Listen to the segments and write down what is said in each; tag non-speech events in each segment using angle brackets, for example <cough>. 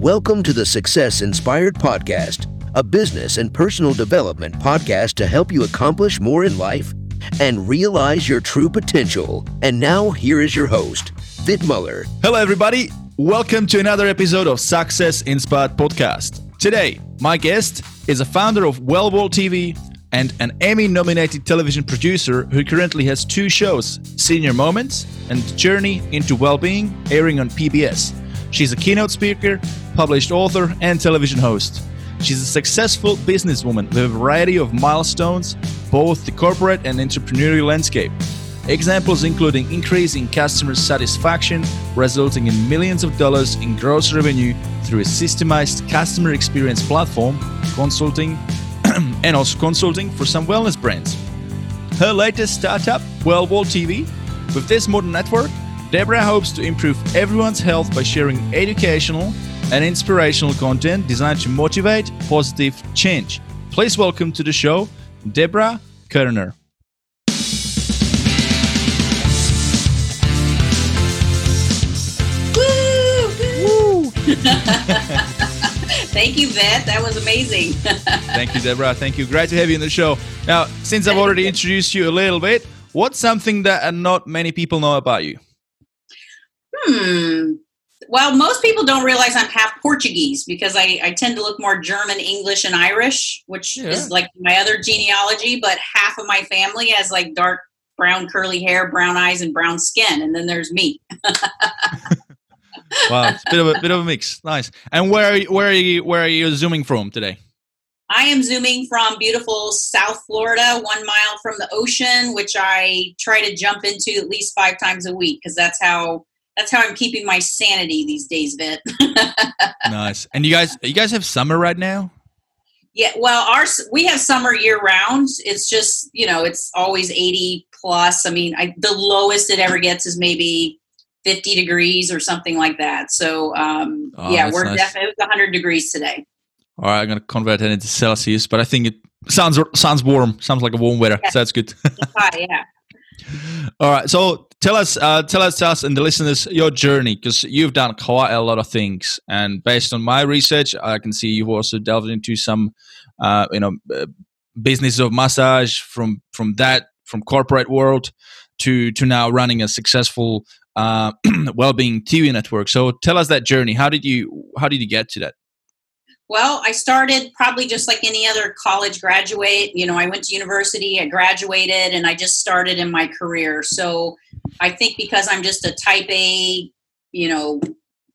Welcome to the Success Inspired Podcast, a business and personal development podcast to help you accomplish more in life and realize your true potential. And now, here is your host, Vit Muller. Hello, everybody. Welcome to another episode of Success Inspired Podcast. Today, my guest is a founder of Well World TV and an Emmy nominated television producer who currently has two shows Senior Moments and Journey into Wellbeing, airing on PBS. She's a keynote speaker, published author, and television host. She's a successful businesswoman with a variety of milestones, both the corporate and entrepreneurial landscape. Examples including increasing customer satisfaction, resulting in millions of dollars in gross revenue through a systemized customer experience platform, consulting, <clears throat> and also consulting for some wellness brands. Her latest startup, Well World TV, with this modern network, Deborah hopes to improve everyone's health by sharing educational and inspirational content designed to motivate positive change. Please welcome to the show, Deborah Koerner. Woo! <laughs> Thank you, Vit. That was amazing. <laughs> Thank you, Deborah. Thank you. Great to have you in the show. Now, since I've already introduced you a little bit, what's something that not many people know about you? Hmm. Well, most people don't realize I'm half Portuguese because I, I tend to look more German, English, and Irish, which Yeah. is like my other genealogy. But half of my family has like dark brown curly hair, brown eyes, and brown skin, and then there's me. <laughs> Wow, it's a bit of a bit of a mix. Nice. And where are you, where are you where are you zooming from today? I am zooming from beautiful South Florida, one mile from the ocean, which I try to jump into at least five times a week because that's how that's how I'm keeping my sanity these days, Vit. <laughs> Nice. And you guys you guys have summer right now? Yeah, well, our we have summer year round. It's just you know it's always eighty plus. I mean, I, the lowest it ever gets is maybe fifty degrees or something like that. So um, Oh, yeah, we're nice. definitely hundred degrees today. All right, I'm gonna convert it into Celsius, but I think it sounds sounds warm. Sounds like a warm weather. Yeah. So that's good. <laughs> Yeah. All right. So tell us, uh, tell us, us, and the listeners your journey because you've done quite a lot of things, and based on my research, I can see you've also delved into some, uh, you know, uh, business of massage from from that from corporate world to to now running a successful uh, <clears throat> well-being TV network. So tell us that journey. How did you how did you get to that? Well, I started probably just like any other college graduate. You know, I went to university, I graduated, and I just started in my career. So I think because I'm just a type A, you know,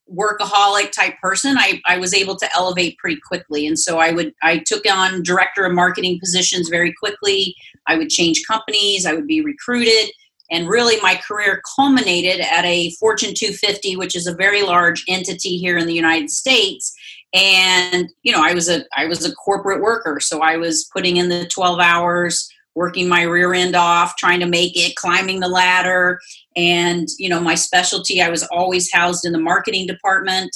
workaholic type person, I, I was able to elevate pretty quickly. And so I would, I took on director of marketing positions very quickly. I would change companies, I would be recruited. And really, my career culminated at a Fortune 250, which is a very large entity here in the United States and you know i was a i was a corporate worker so i was putting in the 12 hours working my rear end off trying to make it climbing the ladder and you know my specialty i was always housed in the marketing department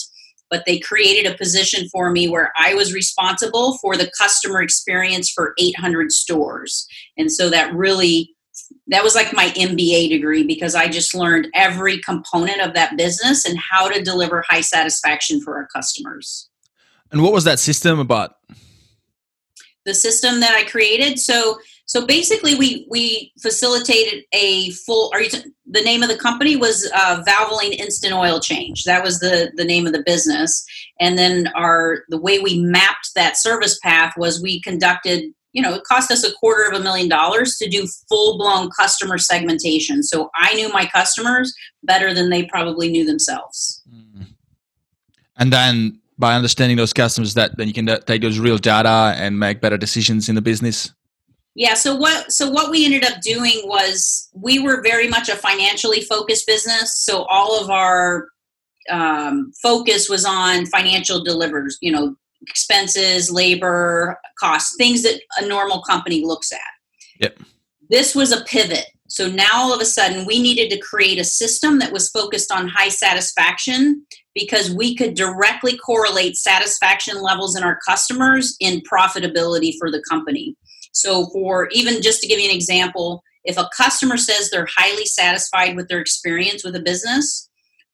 but they created a position for me where i was responsible for the customer experience for 800 stores and so that really that was like my MBA degree because I just learned every component of that business and how to deliver high satisfaction for our customers. And what was that system about? the system that I created. So so basically, we we facilitated a full. Are you t- the name of the company was uh, Valvoline Instant Oil Change. That was the the name of the business. And then our the way we mapped that service path was we conducted. You know, it cost us a quarter of a million dollars to do full blown customer segmentation. So I knew my customers better than they probably knew themselves. And then by understanding those customers, that then you can uh, take those real data and make better decisions in the business. Yeah. So what? So what we ended up doing was we were very much a financially focused business. So all of our um, focus was on financial delivers. You know, expenses, labor, costs, things that a normal company looks at. Yep. This was a pivot. So now all of a sudden we needed to create a system that was focused on high satisfaction because we could directly correlate satisfaction levels in our customers in profitability for the company. So, for even just to give you an example, if a customer says they're highly satisfied with their experience with a business,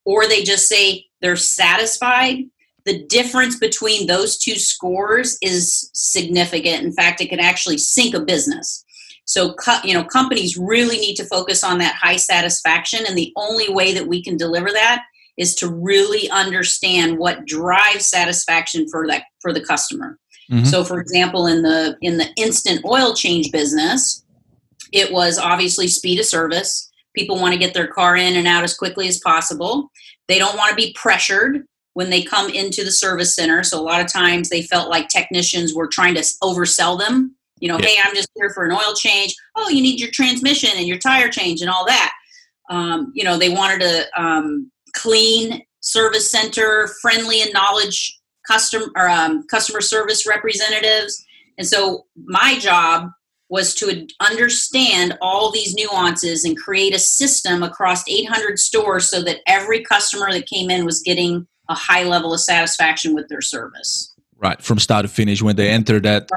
or they just say they're satisfied, the difference between those two scores is significant. In fact, it can actually sink a business. So, you know, companies really need to focus on that high satisfaction, and the only way that we can deliver that is to really understand what drives satisfaction for that for the customer. Mm-hmm. So, for example, in the in the instant oil change business, it was obviously speed of service. People want to get their car in and out as quickly as possible. They don't want to be pressured when they come into the service center. So a lot of times they felt like technicians were trying to oversell them. You know, yeah. hey, I'm just here for an oil change. Oh, you need your transmission and your tire change and all that. Um, you know, they wanted to um, clean service center, friendly and knowledge customer or, um, customer service representatives. And so my job was to understand all these nuances and create a system across 800 stores so that every customer that came in was getting a high level of satisfaction with their service. Right, from start to finish, when they enter that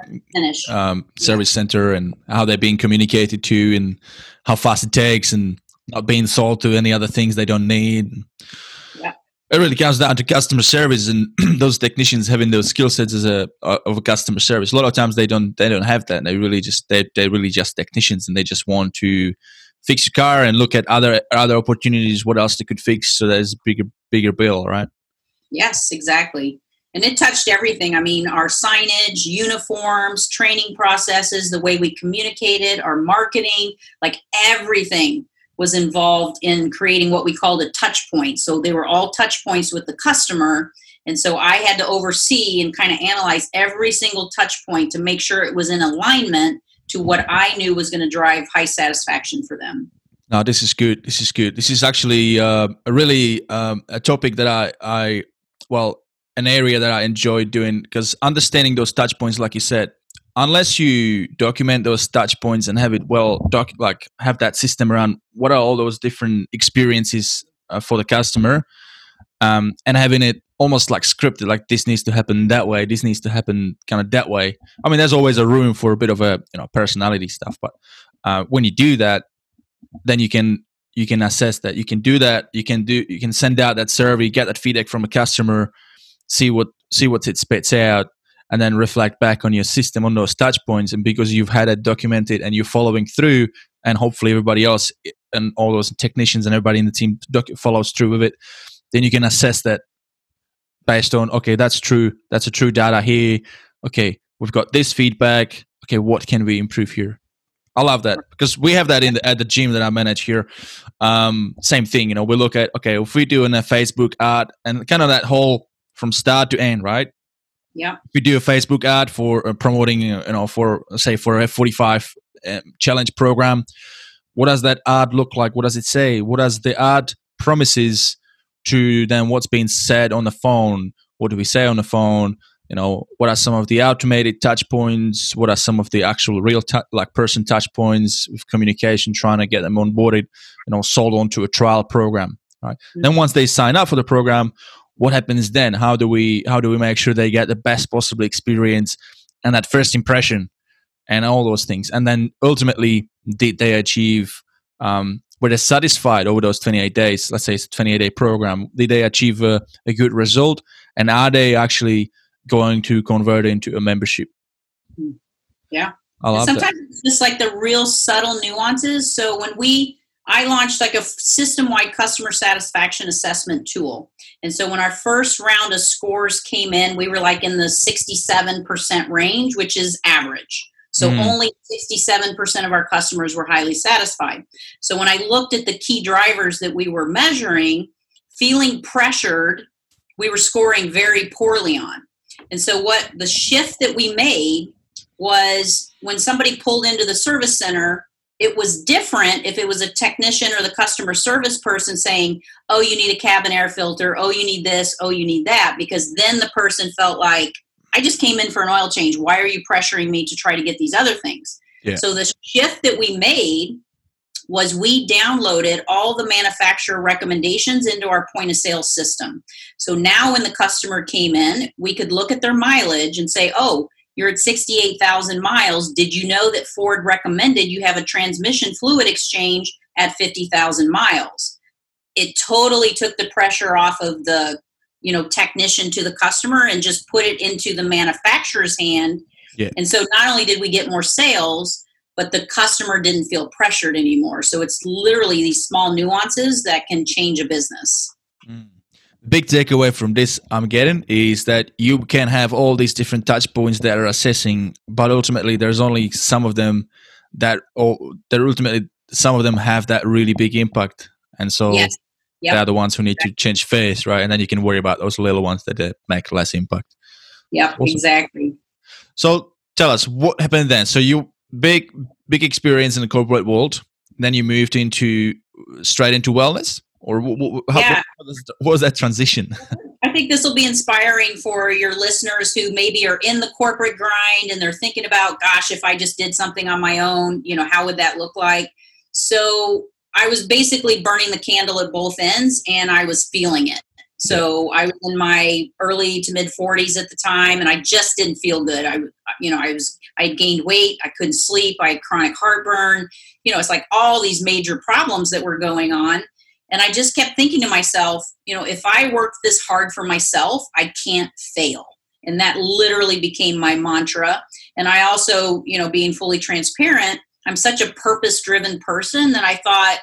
um, service yeah. center and how they're being communicated to and how fast it takes and not being sold to any other things they don't need. Yeah. It really comes down to customer service and <clears throat> those technicians having those skill sets as a of a customer service. A lot of times they don't they don't have that. They really just they they really just technicians and they just want to fix your car and look at other other opportunities what else they could fix so there's a bigger bigger bill, right? Yes, exactly. And it touched everything. I mean, our signage, uniforms, training processes, the way we communicated, our marketing, like everything was involved in creating what we called a touch point. So they were all touch points with the customer. And so I had to oversee and kind of analyze every single touch point to make sure it was in alignment to what I knew was going to drive high satisfaction for them. Now this is good. This is good. This is actually uh, a really um, a topic that I, I well, an area that I enjoy doing because understanding those touch points, like you said, unless you document those touch points and have it well doc like have that system around what are all those different experiences uh, for the customer um, and having it almost like scripted like this needs to happen that way this needs to happen kind of that way. I mean there's always a room for a bit of a you know personality stuff but uh, when you do that then you can you can assess that. You can do that you can do you can send out that survey get that feedback from a customer see what see what it spits out and then reflect back on your system on those touch points and because you've had it documented and you're following through and hopefully everybody else and all those technicians and everybody in the team doc- follows through with it then you can assess that based on okay that's true that's a true data here okay we've got this feedback okay what can we improve here I love that because we have that in the, at the gym that I manage here. Um, same thing, you know, we look at okay, if we do in a Facebook ad and kind of that whole from start to end, right? Yeah. If we do a Facebook ad for uh, promoting, you know, for say for a 45 uh, challenge program, what does that ad look like? What does it say? What does the ad promises to then what's being said on the phone? What do we say on the phone? you know what are some of the automated touch points what are some of the actual real t- like person touch points with communication trying to get them onboarded you know sold onto a trial program right mm-hmm. then once they sign up for the program what happens then how do we how do we make sure they get the best possible experience and that first impression and all those things and then ultimately did they achieve um, were they satisfied over those 28 days let's say it's a 28 day program did they achieve a, a good result and are they actually going to convert into a membership. Hmm. Yeah. Sometimes that. it's just like the real subtle nuances. So when we, I launched like a system wide customer satisfaction assessment tool. And so when our first round of scores came in, we were like in the 67% range, which is average. So mm. only 67% of our customers were highly satisfied. So when I looked at the key drivers that we were measuring, feeling pressured, we were scoring very poorly on. And so, what the shift that we made was when somebody pulled into the service center, it was different if it was a technician or the customer service person saying, Oh, you need a cabin air filter. Oh, you need this. Oh, you need that. Because then the person felt like, I just came in for an oil change. Why are you pressuring me to try to get these other things? Yeah. So, the shift that we made was we downloaded all the manufacturer recommendations into our point of sale system. So now when the customer came in, we could look at their mileage and say, oh, you're at 68,000 miles. Did you know that Ford recommended you have a transmission fluid exchange at 50,000 miles? It totally took the pressure off of the you know technician to the customer and just put it into the manufacturer's hand Yeah. and so not only did we get more sales but the customer didn't feel pressured anymore so it's literally these small nuances that can change a business mm. Big takeaway from this I'm getting is that you can have all these different touch points that are assessing, but ultimately there's only some of them that or that ultimately some of them have that really big impact. And so yes Yep. they're the ones who need to change face, right? And then you can worry about those little ones that make less impact. yep Awesome. exactly So tell us what happened then. So you big big experience in the corporate world, then you moved into straight into wellness, or wh- wh- how, Yeah. what, was, what was that transition? <laughs> I think this will be inspiring for your listeners who maybe are in the corporate grind and they're thinking about, gosh, if I just did something on my own, you know, how would that look like? So I was basically burning the candle at both ends and I was feeling it. So I was in my early to mid 40s at the time and I just didn't feel good. I you know, I was I had gained weight, I couldn't sleep, I had chronic heartburn. You know, it's like all these major problems that were going on. And I just kept thinking to myself, you know, if I work this hard for myself, I can't fail. And that literally became my mantra. And I also, you know, being fully transparent, I'm such a purpose driven person that I thought,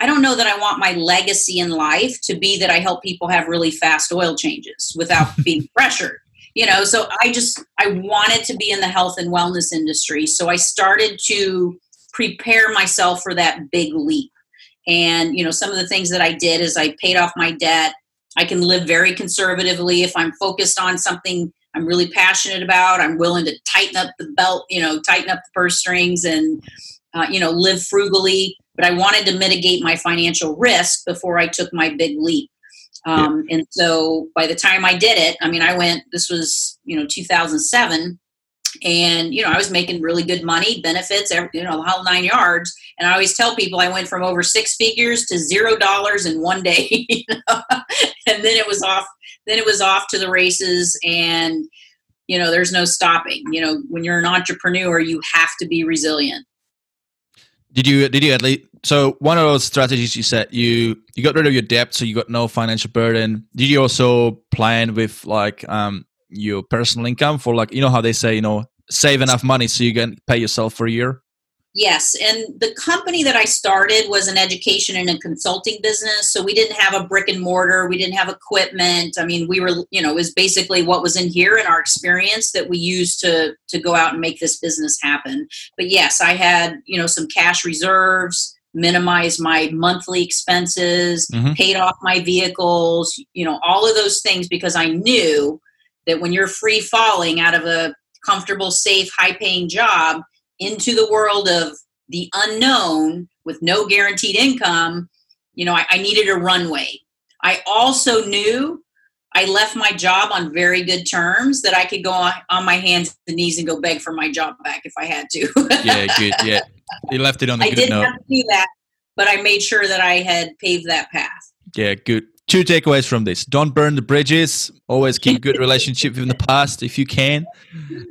I don't know that I want my legacy in life to be that I help people have really fast oil changes without <laughs> being pressured. You know, so I just I wanted to be in the health and wellness industry. So I started to prepare myself for that big leap. And, you know, some of the things that I did is I paid off my debt. I can live very conservatively if I'm focused on something I'm really passionate about. I'm willing to tighten up the belt, you know, tighten up the purse strings and, uh, you know, live frugally. But I wanted to mitigate my financial risk before I took my big leap. Um, And so by the time I did it, I mean, I went, this was, you know, 2007 and you know i was making really good money benefits every, you know the whole nine yards and i always tell people i went from over six figures to zero dollars in one day <laughs> you know? and then it was off then it was off to the races and you know there's no stopping you know when you're an entrepreneur you have to be resilient Did you did you at least so one of those strategies you said you you got rid of your debt so you got no financial burden. Did you also plan with like um your personal income for like you know how they say you know save enough money so you can pay yourself for a year? Yes, and the company that I started was an education and a consulting business. So we didn't have a brick and mortar, we didn't have equipment. I mean, we were, you know, it was basically what was in here in our experience that we used to to go out and make this business happen. But yes, I had, you know, some cash reserves, minimized my monthly expenses, Mhm. paid off my vehicles, you know, all of those things because I knew that when you're free falling out of a comfortable, safe, high paying job, into the world of the unknown with no guaranteed income, you know, I, I needed a runway. I also knew I left my job on very good terms that I could go on, on my hands and knees and go beg for my job back if I had to. Yeah, good. Yeah, you left it on a <laughs> I good didn't note. have to do that, but I made sure that I had paved that path. Yeah, good. Two takeaways from this: don't burn the bridges. Always keep good relationship in the <laughs> past if you can,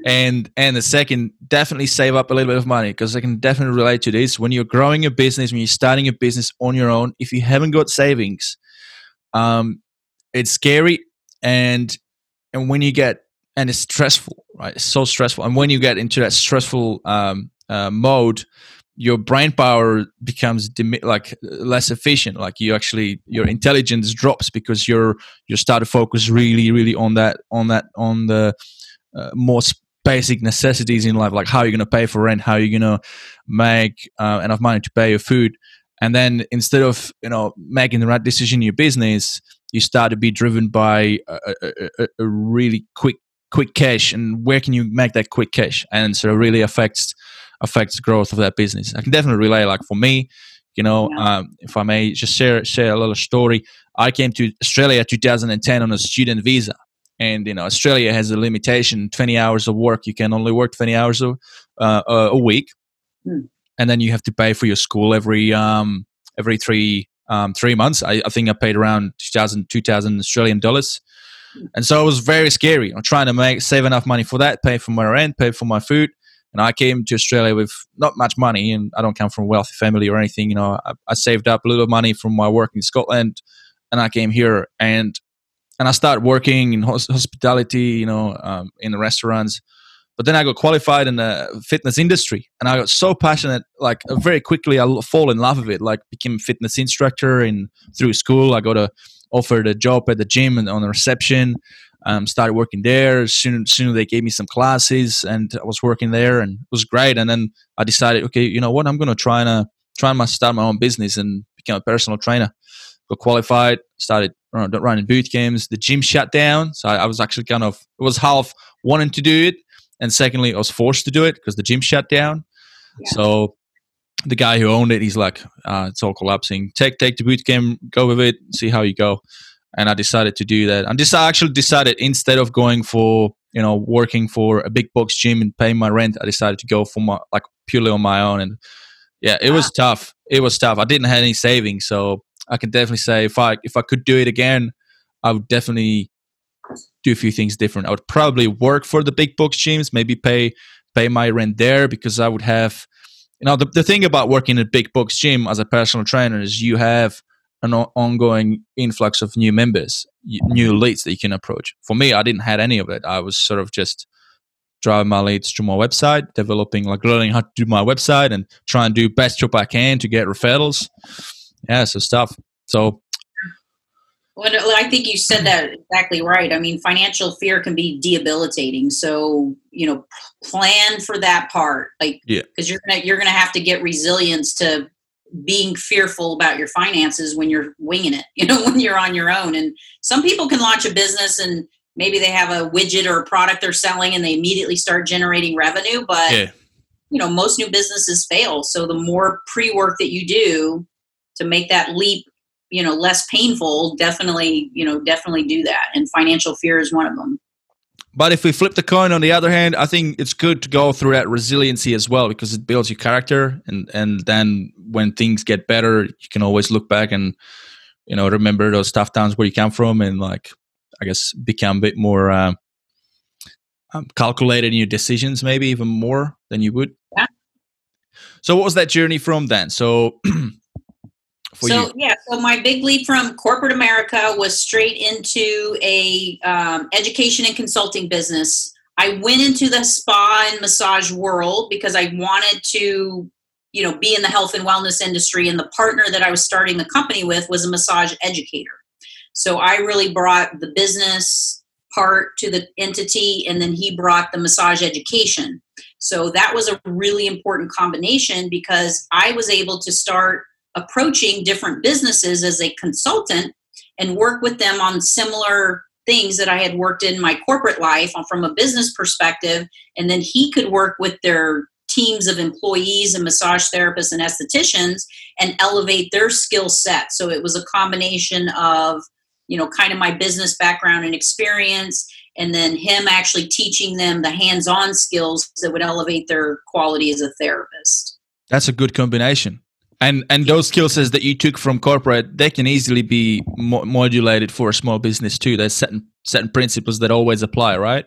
and and the second, definitely save up a little bit of money because I can definitely relate to this. When you're growing a business, when you're starting a business on your own, if you haven't got savings, um, it's scary, and and when you get and it's stressful, right? It's so stressful, and when you get into that stressful um, uh, mode, your brain power becomes like less efficient. Like you actually your intelligence drops because you're you start to focus really really on that on that on the uh, more basic necessities in life like how you're going to pay for rent how you're going to make uh, enough money to pay your food. And then instead of you know making the right decision in your business you start to be driven by a, a, a really quick quick cash. And where can you make that quick cash? And so it really affects affects growth of that business. I can definitely relay, Like for me, you know, Yeah. um, if I may just share share a little story. I came to Australia 2010 on a student visa, and you know, Australia has a limitation: 20 hours of work. You can only work 20 hours of, uh, a week, Hmm. and then you have to pay for your school every um, every three um, three months. I, I think I paid around 2000 2000 Australian dollars. And so it was very scary. I'm trying to make save enough money for that, pay for my rent, pay for my food, and I came to Australia with not much money, and I don't come from a wealthy family or anything. You know, I, I saved up a little money from my work in Scotland, and I came here, and and I started working in hospitality, you know, um, in the restaurants. But then I got qualified in the fitness industry, and I got so passionate. Like very quickly, I fall in love with it. Like became a fitness instructor, and through school, I got a offered a job at the gym and on the reception. Um, started working there. Soon, soon they gave me some classes, and I was working there, and it was great. And then I decided, okay, you know what, I'm going to try and uh, try and start my own business and become a personal trainer. Got qualified, started running boot camps. The gym shut down, so I, I was actually kind of it was half wanting to do it, and secondly, I was forced to do it because the gym shut down. Yeah. So the guy who owned it, he's like, uh, it's all collapsing. Take take the boot camp, go with it, see how you go. And I decided to do that. And this I actually decided instead of going for you know working for a big box gym and paying my rent, I decided to go for my like purely on my own. And yeah, it was ah. tough. It was tough. I didn't have any savings, so I can definitely say if I if I could do it again, I would definitely do a few things different. I would probably work for the big box gyms, maybe pay pay my rent there because I would have you know the, the thing about working at big box gym as a personal trainer is you have an ongoing influx of new members new leads that you can approach. For me i didn't have any of it. I was sort of just driving my leads to my website developing like learning how to do my website and try and do best job i can to get referrals. Yeah so stuff. So well, I think you said that exactly right. I mean, financial fear can be debilitating. So, you know, plan for that part, like, yeah, because you're gonna you're gonna have to get resilience to being fearful about your finances when you're winging it. <laughs> You know, when you're on your own. And some people can launch a business and maybe they have a widget or a product they're selling and they immediately start generating revenue. But yeah. you know, most new businesses fail. So the more pre work that you do to make that leap you know less painful definitely you know definitely do that and financial fear is one of them but if we flip the coin on the other hand i think it's good to go through that resiliency as well because it builds your character and and then when things get better you can always look back and you know remember those tough times where you come from and like i guess become a bit more uh, um, calculated in your decisions maybe even more than you would yeah. so what was that journey from then so <clears throat> for so, you? yeah, so my big leap from corporate America was straight into a um, education and consulting business. I went into the spa and massage world because I wanted to, you know, be in the health and wellness industry. And the partner that I was starting the company with was a massage educator. So I really brought the business part to the entity, and then he brought the massage education. So that was a really important combination because I was able to start approaching different businesses as a consultant and work with them on similar things that I had worked in my corporate life from a business perspective. And then he could work with their teams of employees and massage therapists and estheticians and elevate their skill set. So it was a combination of, you know, kind of my business background and experience, and then him actually teaching them the hands on skills that would elevate their quality as a therapist. That's a good combination and and those skill sets that you took from corporate they can easily be mo- modulated for a small business too. There's certain certain principles that always apply right?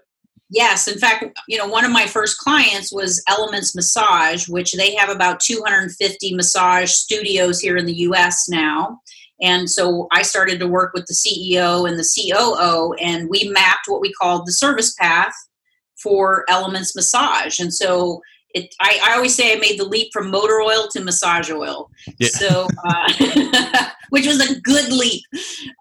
Yes. In fact you know one of my first clients was elements massage which they have about 250 massage studios here in the us now. And so i started to work with the ceo and the coo and we mapped what we called the service path for elements massage. And so it, I, I, always say I made the leap from motor oil to massage oil. Yeah. So, uh, <laughs> which was a good leap.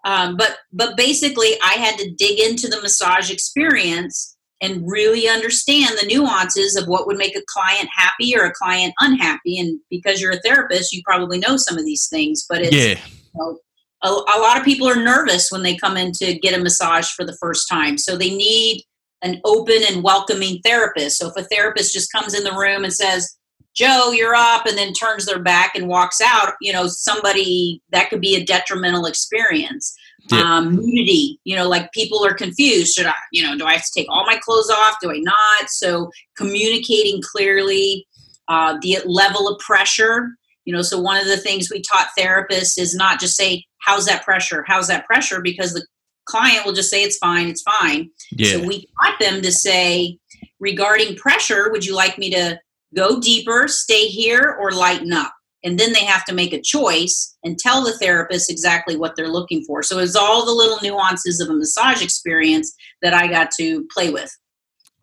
Um, but but basically, I had to dig into the massage experience and really understand the nuances of what would make a client happy or a client unhappy. And because you're a therapist, you probably know some of these things. But it's, yeah. You know, a, a lot of people are nervous when they come in to get a massage for the first time. So they need an open and welcoming therapist. So if a therapist just comes in the room and says, Joe, you're up, and then turns their back and walks out, you know, somebody that could be a detrimental experience. Yeah. Um, nudity, you know, like people are confused. Should I, you know, do I have to take all my clothes off? Do I not? So communicating clearly, uh, the level of pressure, you know, so one of the things we taught therapists is not just say, how's that pressure? How's that pressure? Because the client will just say it's fine, it's fine. Yeah. So we taught them to say, regarding pressure, would you like me to go deeper, stay here, or lighten up? and then they have to make a choice and tell the therapist exactly what they're looking for. So it's all the little nuances of a massage experience that I got to play with.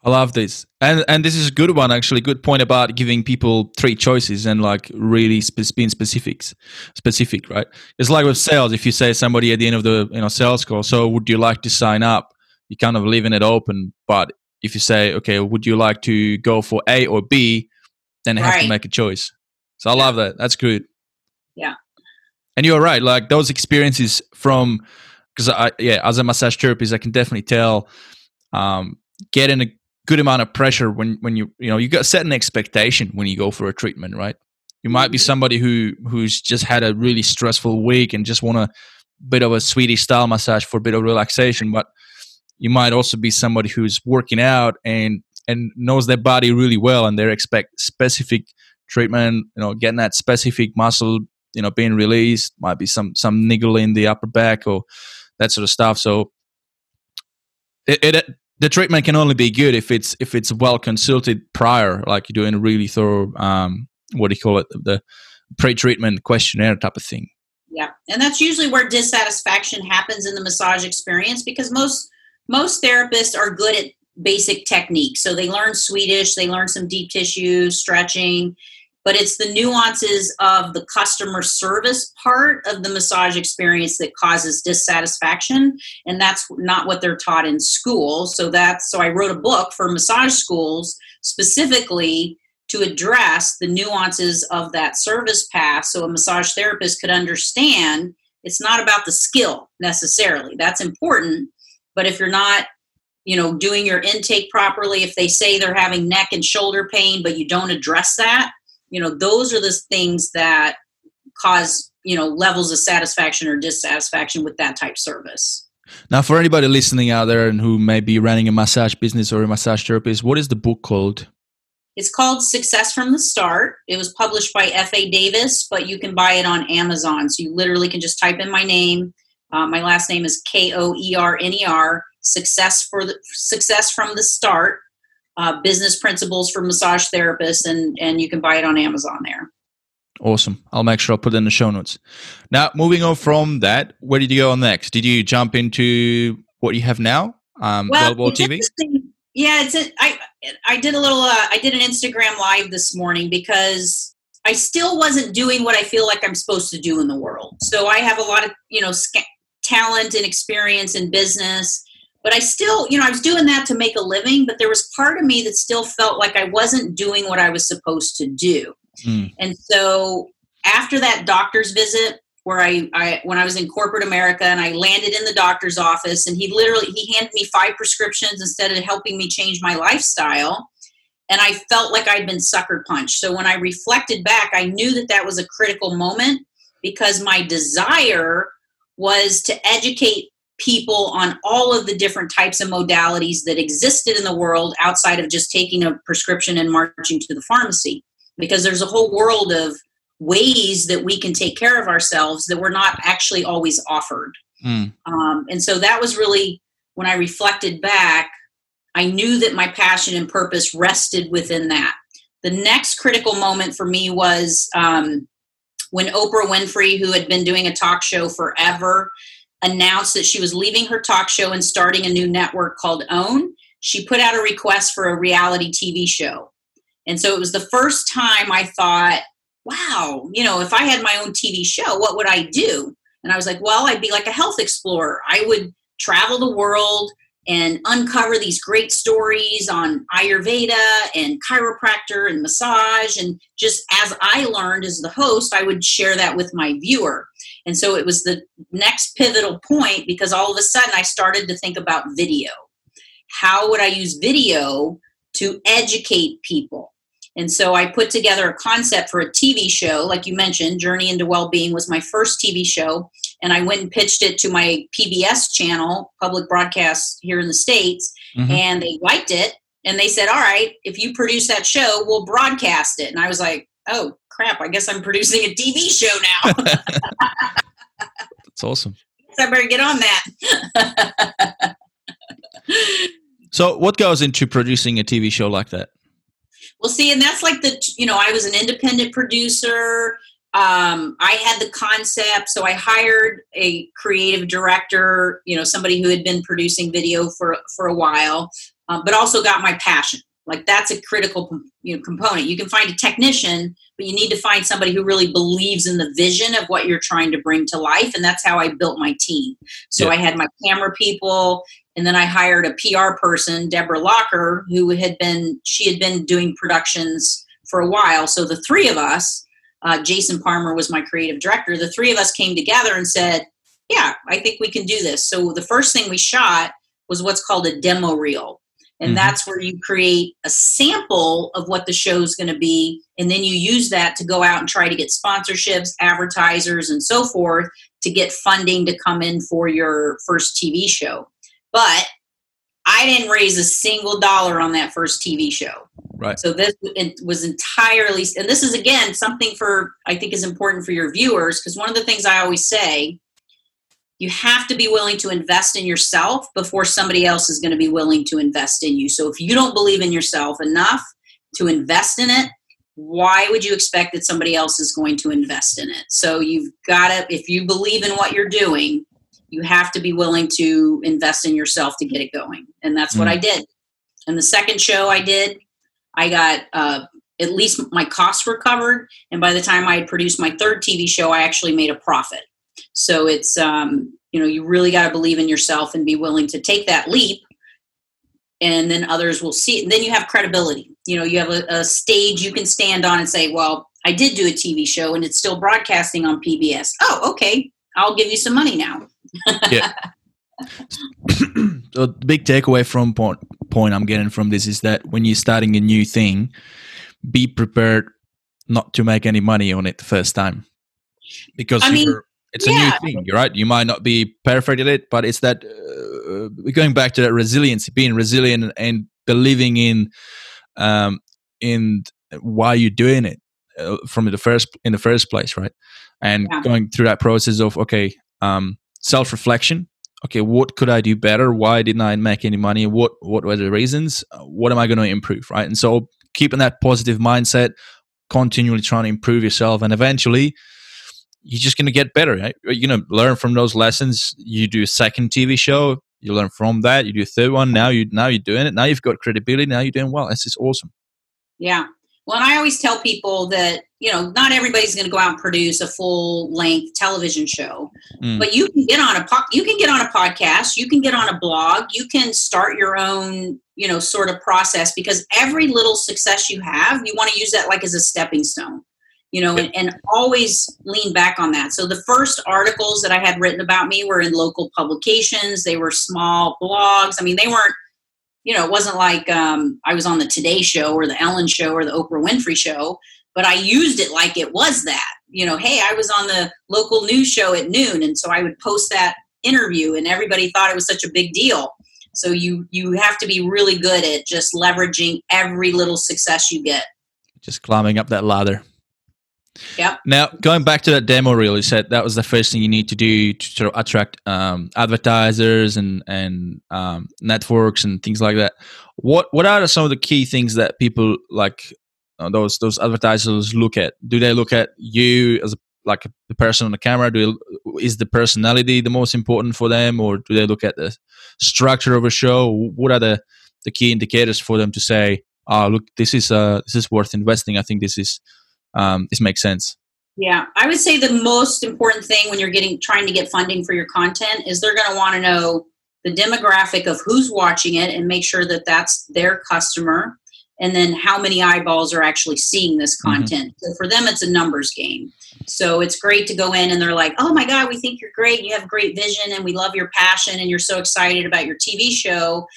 I love this, and and this is a good one actually. Good point about giving people three choices and like really spe- being specifics, specific, right? It's like with sales. If you say somebody at the end of the you know sales call, so would you like to sign up? You're kind of leaving it open. But if you say, okay, would you like to go for A or B, then they right. have to make a choice. So I yeah. love that. That's good. Yeah. And you're right. Like those experiences from because I yeah, as a massage therapist, I can definitely tell um, getting a good amount of pressure when when you you know you got set an expectation when you go for a treatment, right? You might be mm-hmm. somebody who who's just had a really stressful week and just want a bit of a Swedish style massage for a bit of relaxation, but you might also be somebody who's working out and and knows their body really well and they expect specific treatment, you know, getting that specific muscle, you know, being released, might be some some niggle in the upper back or that sort of stuff. So it, it the treatment can only be good if it's if it's well consulted prior, like you're doing a really thorough um, what do you call it, the pre-treatment questionnaire type of thing. Yeah, and that's usually where dissatisfaction happens in the massage experience because most most therapists are good at basic techniques. So they learn Swedish, they learn some deep tissue stretching, but it's the nuances of the customer service part of the massage experience that causes dissatisfaction and that's not what they're taught in school. So that's so i wrote a book for massage schools specifically to address the nuances of that service path so a massage therapist could understand it's not about the skill necessarily. That's important but if you're not you know doing your intake properly if they say they're having neck and shoulder pain but you don't address that you know those are the things that cause you know levels of satisfaction or dissatisfaction with that type service. Now for anybody listening out there and who may be running a massage business or a massage therapist what is the book called? It's called success from the start. It was published by fa davis but you can buy it on amazon. So you literally can just type in my name. Uh, my last name is k-o-e-r-n-e-r success for the success from the start uh, business principles for massage therapists, and and you can buy it on Amazon there. Awesome. I'll make sure I'll put it in the show notes. Now, moving on from that, where did you go next? Did you jump into what you have now, um, well, TV? Yeah, it's a, I I did a little uh, I did an Instagram live this morning because I still wasn't doing what I feel like I'm supposed to do in the world. So I have a lot of you know sc- talent and experience in business, but I still, you know, I was doing that to make a living, but there was part of me that still felt like I wasn't doing what I was supposed to do. Mm. And so after that doctor's visit, where I, I when I was in corporate America and I landed in the doctor's office and he literally he handed me five prescriptions instead of helping me change my lifestyle and I felt like I'd been sucker punched. So when I reflected back, I knew that that was a critical moment because my desire was to educate people on all of the different types of modalities that existed in the world outside of just taking a prescription and marching to the pharmacy. Because there's a whole world of ways that we can take care of ourselves that were not actually always offered. Mm. um, and so that was really when i reflected back i knew that my passion and purpose rested within that. The next critical moment for me was um, when oprah winfrey who had been doing a talk show forever announced that she was leaving her talk show and starting a new network called OWN, she put out a request for a reality TV show. And so it was the first time I thought, wow, you know, if I had my own TV show, what would I do? And I was like, well, I'd be like a health explorer. I would travel the world and uncover these great stories on Ayurveda and chiropractor and massage. And just as I learned as the host, I would share that with my viewer. And so it was the next pivotal point because all of a sudden I started to think about video. How would I use video to educate people? And so I put together a concept for a TV show, like you mentioned, Journey into Wellbeing was my first TV show. And I went and pitched it to my PBS channel, public broadcast here in the States, mm-hmm. and they liked it. And they said, All right, if you produce that show, we'll broadcast it. And I was like, Oh, crap, I guess I'm producing a TV show now. <laughs> That's awesome. So I better get on that. so, what goes into producing a TV show like that? Well, see, and that's like the, you know, I was an independent producer. um, I had the concept, so I hired a creative director, you know, somebody who had been producing video for for a while, um, but also got my passion. Like that's a critical you know, component. You can find a technician, but you need to find somebody who really believes in the vision of what you're trying to bring to life, and that's how I built my team. So yeah. I had my camera people, and then I hired a PR person, Deborah Locker, who had been she had been doing productions for a while. So the three of us uh, Jason Palmer was my creative director. The three of us came together and said, Yeah, I think we can do this. So the first thing we shot was what's called a demo reel. And mm-hmm. that's where you create a sample of what the show is going to be. And then you use that to go out and try to get sponsorships, advertisers, and so forth to get funding to come in for your first TV show. But I didn't raise a single dollar on that first TV show. Right. So this it was entirely, and this is again something for I think is important for your viewers because one of the things I always say, you have to be willing to invest in yourself before somebody else is going to be willing to invest in you. So if you don't believe in yourself enough to invest in it, why would you expect that somebody else is going to invest in it? So you've got to, if you believe in what you're doing, you have to be willing to invest in yourself to get it going. And that's mm. what I did. And the second show I did, I got uh, at least my costs were covered. And by the time I had produced my third TV show, I actually made a profit. So it's, um, you know, you really got to believe in yourself and be willing to take that leap. And then others will see it. And then you have credibility. You know, you have a, a stage you can stand on and say, well, I did do a TV show and it's still broadcasting on PBS. Oh, okay. I'll give you some money now. yeah. <laughs> so the big takeaway from point, point I'm getting from this is that when you're starting a new thing, be prepared not to make any money on it the first time because I mean, it's yeah. a new thing, right? You might not be perfect at it, but it's that uh, going back to that resiliency, being resilient and believing in um, in why you're doing it uh, from the first in the first place, right? And yeah. going through that process of okay, um, self reflection. Okay, what could I do better? Why didn't I make any money? What what were the reasons? Uh, what am I going to improve? Right, and so keeping that positive mindset, continually trying to improve yourself, and eventually you're just going to get better. Right? You're going to learn from those lessons. You do a second TV show, you learn from that. You do a third one. Now you now you're doing it. Now you've got credibility. Now you're doing well. This is awesome. Yeah, well, and I always tell people that, you know, not everybody's going to go out and produce a full length television show, mm. but you can get on a po- you can get on a podcast, you can get on a blog, you can start your own, you know, sort of process because every little success you have, you want to use that like as a stepping stone. You know, and, and always lean back on that. So the first articles that I had written about me were in local publications. They were small blogs. I mean, they weren't you know, it wasn't like um, I was on the Today Show or the Ellen Show or the Oprah Winfrey Show, but I used it like it was that. You know, hey, I was on the local news show at noon, and so I would post that interview, and everybody thought it was such a big deal. So you you have to be really good at just leveraging every little success you get. Just climbing up that ladder. Yeah. Now, going back to that demo reel, you said that was the first thing you need to do to sort of attract um, advertisers and and um, networks and things like that. What what are some of the key things that people like uh, those those advertisers look at? Do they look at you as a, like the person on the camera? Do they, is the personality the most important for them, or do they look at the structure of a show? What are the the key indicators for them to say, "Oh, look, this is uh, this is worth investing. I think this is." Um, this makes sense. Yeah, I would say the most important thing when you're getting trying to get funding for your content is they're going to want to know the demographic of who's watching it and make sure that that's their customer and then how many eyeballs are actually seeing this mm-hmm. content. Mm-hmm. So for them it's a numbers game. So it's great to go in and they're like, "Oh my god, we think you're great. You have great vision and we love your passion and you're so excited about your TV show."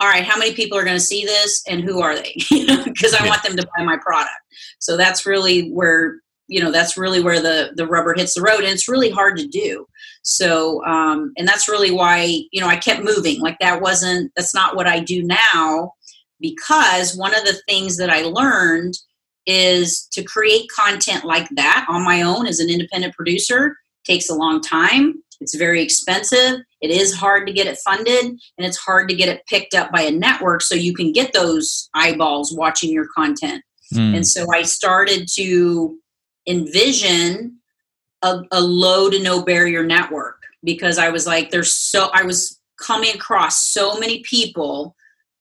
All right, how many people are going to see this and who are they? <laughs> Because I want them to buy my product. So that's really where you know that's really where the the rubber hits the road and it's really hard to do so um and that's really why you know i kept moving like that wasn't that's not what i do now because one of the things that i learned is to create content like that on my own as an independent producer takes a long time it's very expensive. It is hard to get it funded and it's hard to get it picked up by a network so you can get those eyeballs watching your content. Mm. And so I started to envision a, a low to no barrier network because I was like, there's so, I was coming across so many people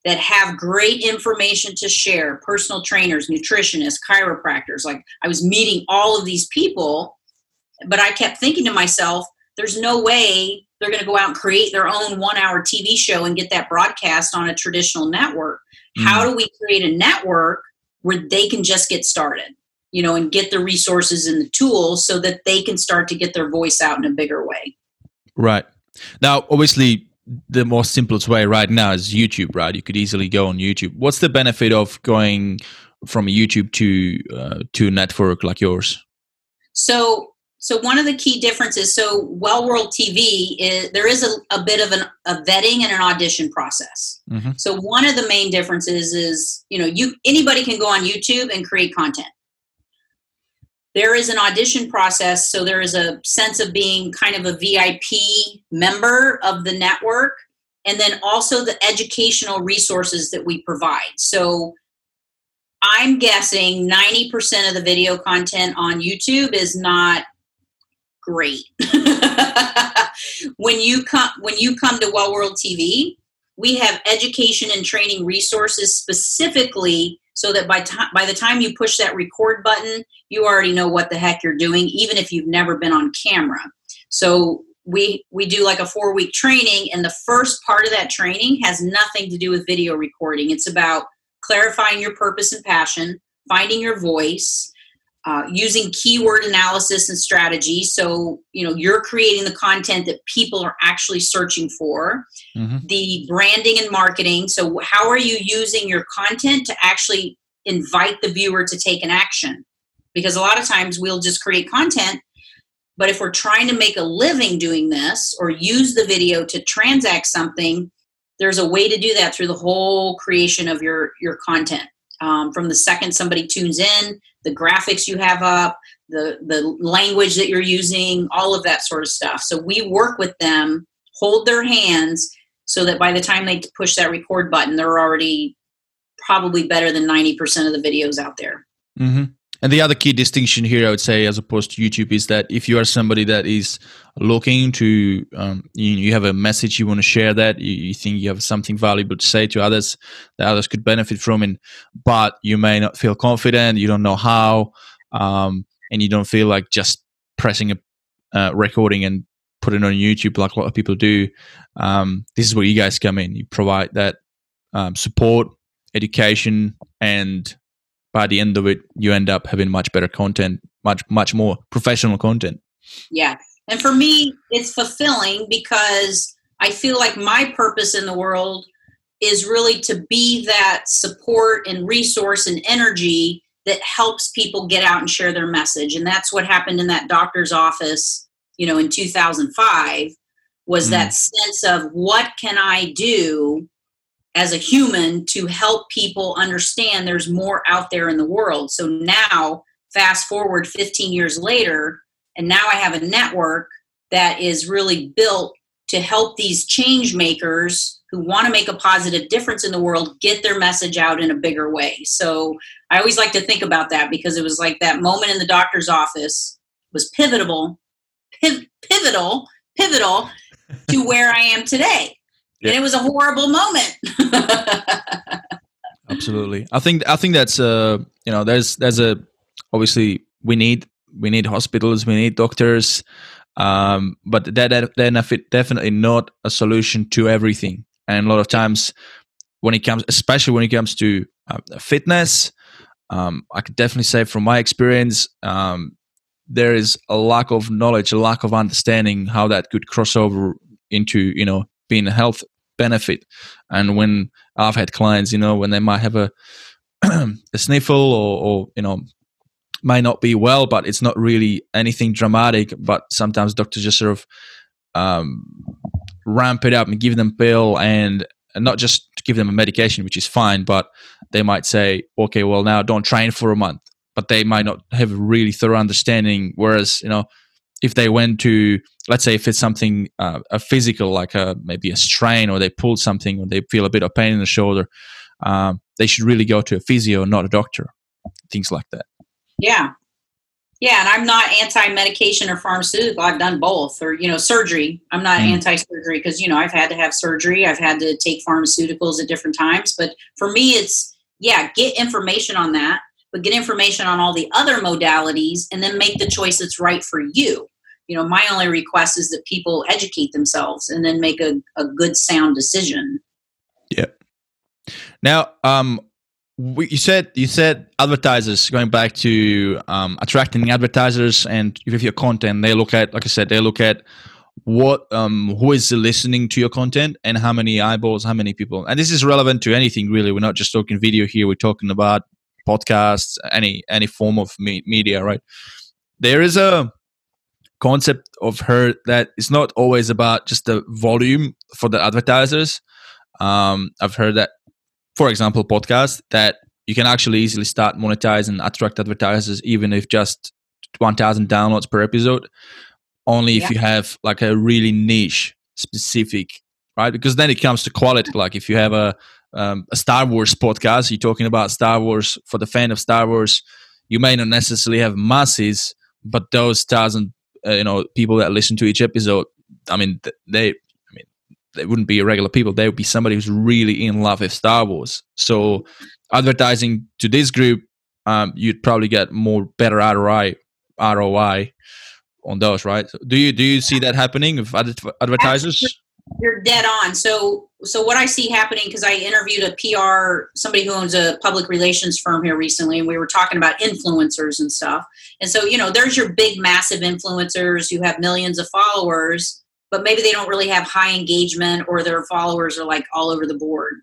that have great information to share personal trainers, nutritionists, chiropractors. Like I was meeting all of these people, but I kept thinking to myself, there's no way they're going to go out and create their own one hour TV show and get that broadcast on a traditional network. Mm. How do we create a network where they can just get started? You know, and get the resources and the tools so that they can start to get their voice out in a bigger way. Right. Now, obviously, the most simplest way right now is YouTube, right? You could easily go on YouTube. What's the benefit of going from YouTube to uh, to a network like yours? So so one of the key differences so well world tv is there is a, a bit of an, a vetting and an audition process. Mm-hmm. so one of the main differences is you know you anybody can go on youtube and create content. There is an audition process so there is a sense of being kind of a vip member of the network and then also the educational resources that we provide. So i'm guessing 90% of the video content on youtube is not great. <laughs> when you come when you come to Well World TV, we have education and training resources specifically so that by by the time you push that record button, you already know what the heck you're doing, even if you've never been on camera. So we we do like a four week training, and the first part of that training has nothing to do with video recording. It's about clarifying your purpose and passion, finding your voice, uh, using keyword analysis and strategy. So you know you're creating the content that people are actually searching for. Mm-hmm. the branding and marketing. So how are you using your content to actually invite the viewer to take an action? Because a lot of times we'll just create content but if we're trying to make a living doing this or use the video to transact something there's a way to do that through the whole creation of your your content um, from the second somebody tunes in the graphics you have up, the the language that you're using, all of that sort of stuff. So we work with them, hold their hands so that by the time they push that record button, they're already probably better than 90% of the videos out there. Mm-hmm. And the other key distinction here, I would say, as opposed to YouTube, is that if you are somebody that is looking to, um, you, you, have a message you want to share that you, you, think you have something valuable to say to others that others could benefit from, and but you may not feel confident, you don't know how, um, and you don't feel like just pressing a uh, recording and putting on YouTube like a lot of people do. Um, this is where you guys come in. You provide that um, support, education, and by the end of it, you end up having much better content, much much more professional content. Yeah, and for me, it's fulfilling because I feel like my purpose in the world is really to be that support and resource and energy that helps people get out and share their message. And that's what happened in that doctor's office, you know, in 2005 was mm. that sense of what can I do as a human to help people understand there's more out there in the world. So now, fast forward 15 years later, and now I have a network that is really built to help these change makers who want to make a positive difference in the world get their message out in a bigger way. So I always like to think about that because it was like that moment in the doctor's office was pivotal, piv- pivotal, pivotal to where I am today yeah. and it was a horrible moment. <laughs> Absolutely, I think I think that's uh you know there's there's a obviously we need we need hospitals we need doctors um, but that, that definitely not a solution to everything and a lot of times when it comes especially when it comes to uh, fitness um, i could definitely say from my experience um, there is a lack of knowledge a lack of understanding how that could cross over into you know being a health benefit. And when I've had clients, you know, when they might have a <clears throat> a sniffle or, or you know might not be well, but it's not really anything dramatic. But sometimes doctors just sort of um, ramp it up and give them pill and, and not just give them a medication, which is fine, but they might say, okay, well now don't train for a month, but they might not have a really thorough understanding. Whereas you know if they went to let's say if it's something uh, a physical like a maybe a strain or they pulled something or they feel a bit of pain in the shoulder um, they should really go to a physio not a doctor things like that yeah Yeah, and I'm not anti-medication or pharmaceutical. I've done both, or you know, surgery. I'm not mm. anti-surgery because you know I've had to have surgery. I've had to take pharmaceuticals at different times. But for me, it's yeah, get information on that, but get information on all the other modalities, and then make the choice that's right for you. You know, my only request is that people educate themselves and then make a, a good, sound decision. Yeah. Now, um, you said you said advertisers going back to um, attracting advertisers and with your content they look at like i said they look at what um, who is listening to your content and how many eyeballs how many people and this is relevant to anything really we're not just talking video here we're talking about podcasts any any form of me- media right there is a concept of her that it's not always about just the volume for the advertisers um, i've heard that for example, podcast that you can actually easily start monetize and attract advertisers, even if just 1,000 downloads per episode. Only if yeah. you have like a really niche specific, right? Because then it comes to quality. Like if you have a um, a Star Wars podcast, you're talking about Star Wars for the fan of Star Wars. You may not necessarily have masses, but those thousand, uh, you know, people that listen to each episode, I mean, they I mean, they wouldn't be regular people. They would be somebody who's really in love with Star Wars. So advertising to this group, um, you'd probably get more better ROI, ROI on those, right? So do you do you see that happening with advertisers? You're dead on. So so what I see happening because I interviewed a PR somebody who owns a public relations firm here recently, and we were talking about influencers and stuff. And so you know, there's your big, massive influencers who have millions of followers but maybe they don't really have high engagement or their followers are like all over the board.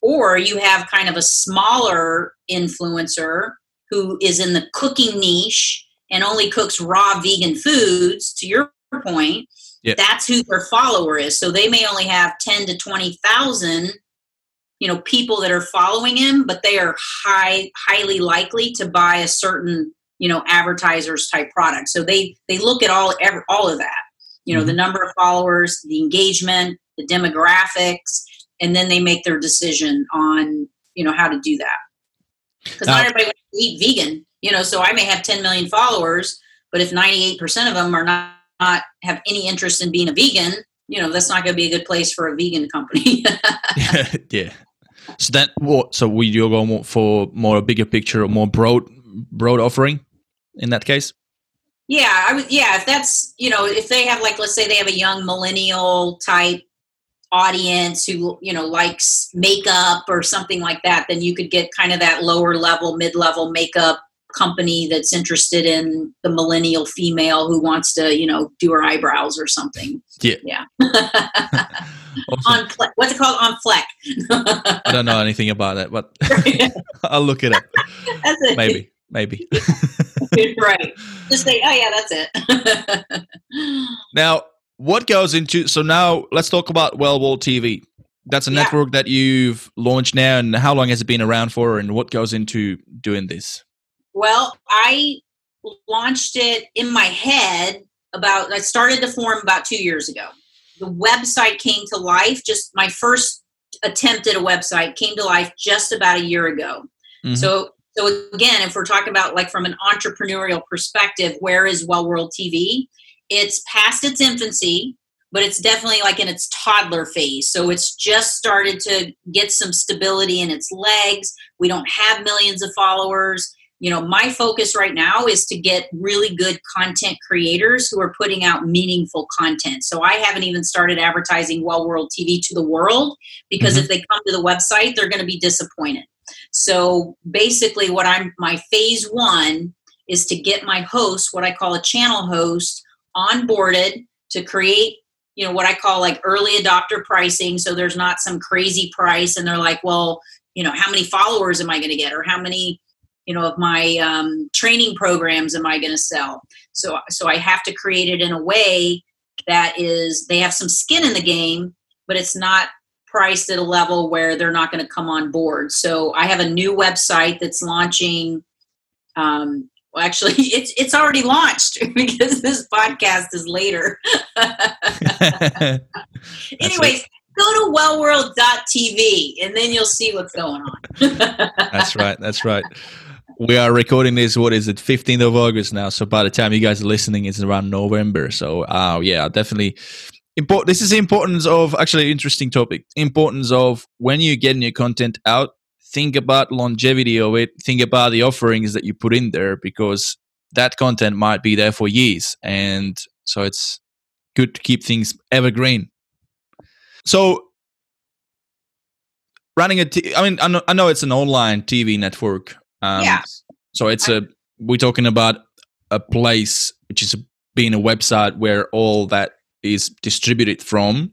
Or you have kind of a smaller influencer who is in the cooking niche and only cooks raw vegan foods, to your point. Yep. That's who their follower is. So they may only have 10 to 20,000 you know people that are following him but they are high highly likely to buy a certain you know advertisers type product so they they look at all all of that you know mm-hmm. the number of followers the engagement the demographics and then they make their decision on you know how to do that because not everybody wants to eat vegan you know so i may have 10 million followers but if 98% of them are not, not have any interest in being a vegan you know that's not going to be a good place for a vegan company <laughs> <laughs> yeah so that what so we you go for more a bigger picture or more broad broad offering in that case yeah, I would. Yeah, if that's you know, if they have like, let's say they have a young millennial type audience who you know likes makeup or something like that, then you could get kind of that lower level, mid level makeup company that's interested in the millennial female who wants to you know do her eyebrows or something. Yeah, yeah. <laughs> <laughs> on fle- what's it called on fleck? I don't know anything about it, but <laughs> I'll look it up. Maybe maybe. right. Just say, oh yeah, that's it. now, what goes into so now let's talk about Well World TV. That's a yeah. network that you've launched now, and how long has it been around for, and what goes into doing this? Well, I launched it in my head about I started the form about two years ago. The website came to life. Just my first attempt at a website came to life just about a year ago. Mm-hmm. So so again, if we're talking about like from an entrepreneurial perspective, where is Well World TV? It's past its infancy, but it's definitely like in its toddler phase. So it's just started to get some stability in its legs. We don't have millions of followers. You know, my focus right now is to get really good content creators who are putting out meaningful content. So I haven't even started advertising Well World TV to the world because mm-hmm. if they come to the website, they're going to be disappointed. So basically, what I'm my phase one is to get my host, what I call a channel host, onboarded to create you know what i call like early adopter pricing so there's not some crazy price and they're like well you know how many followers am i going to get or how many you know of my um, training programs am i going to sell so so i have to create it in a way that is they have some skin in the game but it's not priced at a level where they're not going to come on board. So I have a new website that's launching. Um, well, actually, <laughs> it's it's already launched <laughs> because this podcast is later. <laughs> Anyways, go to wellworld.tv and then you'll see what's going on. that's right. That's right. We are recording this. What is it? Fifteenth of August now. So by the time you guys are listening, it's around November. So, uh, yeah, definitely. Import. This is the importance of actually interesting topic. Importance of when you're getting your content out. Think about longevity of it. Think about the offerings that you put in there because that content might be there for years, and so it's good to keep things evergreen. So running a t- I mean I know, I know it's an online TV network. Um, yeah. So it's I- a we're talking about a place which is being a website where all that is distributed from.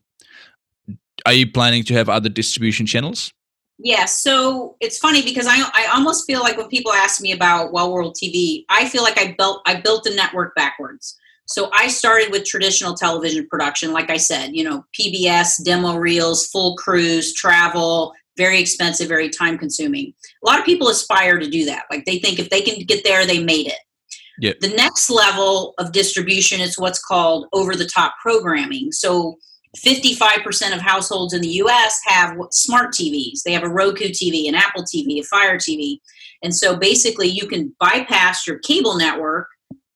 Are you planning to have other distribution channels? Yeah, so it's funny because I I almost feel like when people ask me about Well World TV, I feel like I built I built the network backwards. So I started with traditional television production, like I said, you know, PBS, demo reels, full crews, travel, very expensive, very time consuming. A lot of people aspire to do that. Like they think if they can get there, they made it. Yep. The next level of distribution is what's called over the top programming. So 55% of households in the US have smart TVs. They have a Roku TV, an Apple TV, a Fire TV. And so basically, you can bypass your cable network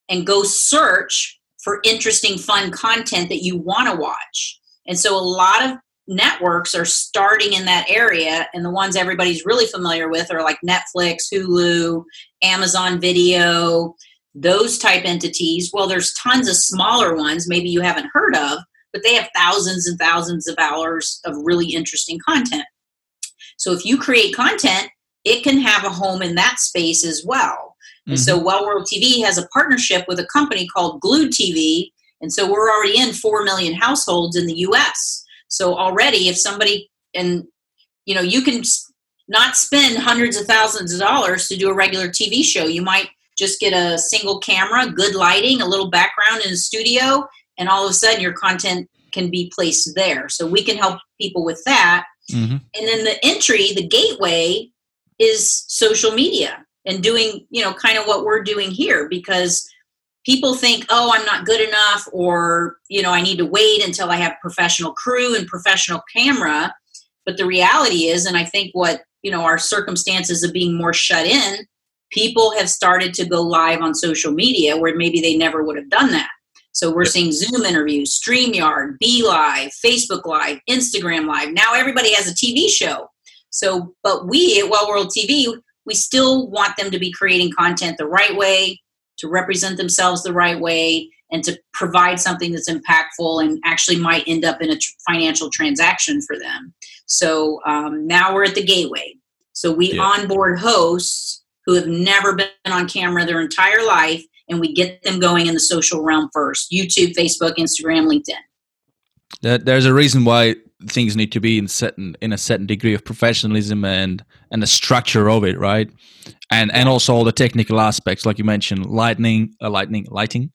and go search for interesting, fun content that you want to watch. And so a lot of networks are starting in that area, and the ones everybody's really familiar with are like Netflix, Hulu, Amazon Video, those type entities. Well, there's tons of smaller ones, maybe you haven't heard of, but they have thousands and thousands of hours of really interesting content. So if you create content, it can have a home in that space as well. And mm-hmm. so Well World TV has a partnership with a company called Glued TV. And so we're already in 4 million households in the US. So already, if somebody, and you know, you can not spend hundreds of thousands of dollars to do a regular TV show. You might just get a single camera, good lighting, a little background in a studio, and all of a sudden your content can be placed there. So we can help people with that. Mm-hmm. And then the entry, the gateway is social media and doing you know kind of what we're doing here because people think oh i'm not good enough or you know i need to wait until i have professional crew and professional camera. But the reality is and i think what you know our circumstances of being more shut in people have started to go live on social media where maybe they never would have done that. So we're seeing zoom interviews streamyard Be Live, facebook live instagram live. Now everybody has a tv show. So but we at well world tv we still want them to be creating content the right way, to represent themselves the right way, and to provide something that's impactful and actually might end up in a tr- financial transaction for them. So um, now we're at the gateway. So we yeah. onboard hosts who have never been on camera their entire life, and we get them going in the social realm first YouTube, Facebook, Instagram, LinkedIn. There's a reason why things need to be in certain in a certain degree of professionalism and and the structure of it right? And and also all the technical aspects like you mentioned lightning uh, lightning lighting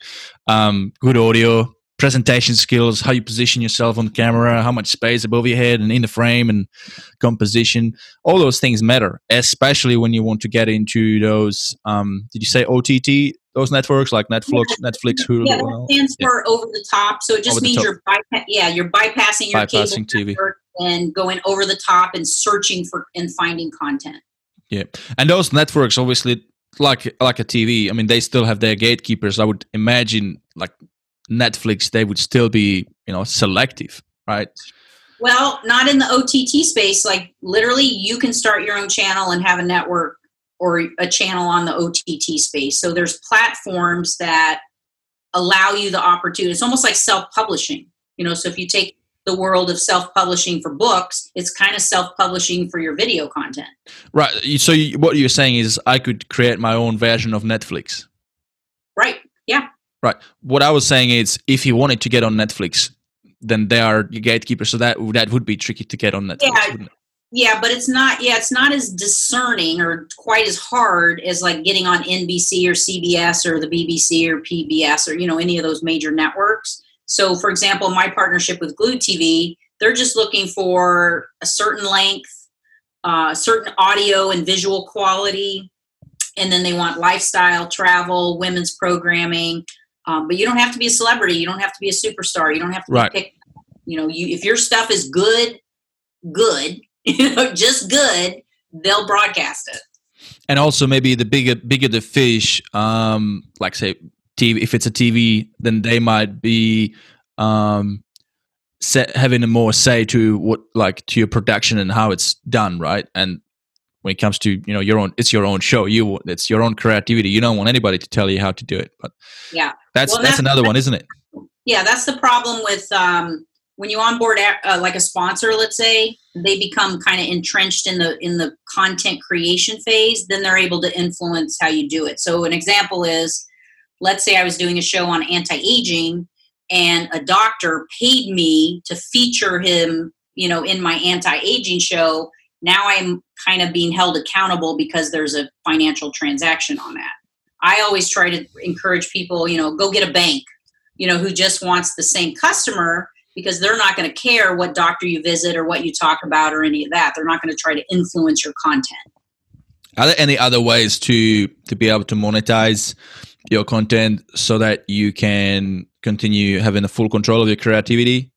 um, good audio presentation skills how you position yourself on the camera how much space above your head and in the frame and composition. All those things matter especially when you want to get into those um, did you say ott those networks like Netflix, yeah. Netflix, Hulu. Yeah, that stands yeah. for over the top. So it just over means you're bypa- yeah you're bypassing your bypassing cable TV and going over the top and searching for and finding content. Yeah, and those networks obviously like like a TV. I mean, they still have their gatekeepers. I would imagine like Netflix, they would still be you know selective, right? Well, not in the OTT space. Like literally, you can start your own channel and have a network or a channel on the OTT space. So there's platforms that allow you the opportunity. It's almost like self-publishing. You know, so if you take the world of self-publishing for books, it's kind of self-publishing for your video content. Right. So you, what you're saying is I could create my own version of Netflix. Right. Yeah. Right. What I was saying is if you wanted to get on Netflix, then they are your gatekeepers. So that that would be tricky to get on Netflix. Yeah, yeah, but it's not. Yeah, it's not as discerning or quite as hard as like getting on NBC or CBS or the BBC or PBS or you know any of those major networks. So, for example, my partnership with Glued TV, they're just looking for a certain length, uh, certain audio and visual quality, and then they want lifestyle, travel, women's programming. Um, but you don't have to be a celebrity. You don't have to be a superstar. You don't have to right. pick. You know, you if your stuff is good, good <laughs> you know, just good, they'll broadcast it. and also maybe the bigger bigger the fish um like say tv if it's a tv then they might be um set, having a more say to what like to your production and how it's done right? And when it comes to you know your own it's your own show you it's your own creativity. You don't want anybody to tell you how to do it but yeah. that's well, that's, that's, another one isn't it? Yeah that's the problem with um when you onboard uh, like a sponsor let's say they become kind of entrenched in the in the content creation phase then they're able to influence how you do it. So an example is let's say i was doing a show on anti-aging and a doctor paid me to feature him you know in my anti-aging show. Now i'm kind of being held accountable because there's a financial transaction on that. I always try to encourage people you know go get a bank you know who just wants the same customer because they're not going to care what doctor you visit or what you talk about or any of that. They're not going to try to influence your content. Are there any other ways to to be able to monetize your content so that you can continue having the full control of your creativity?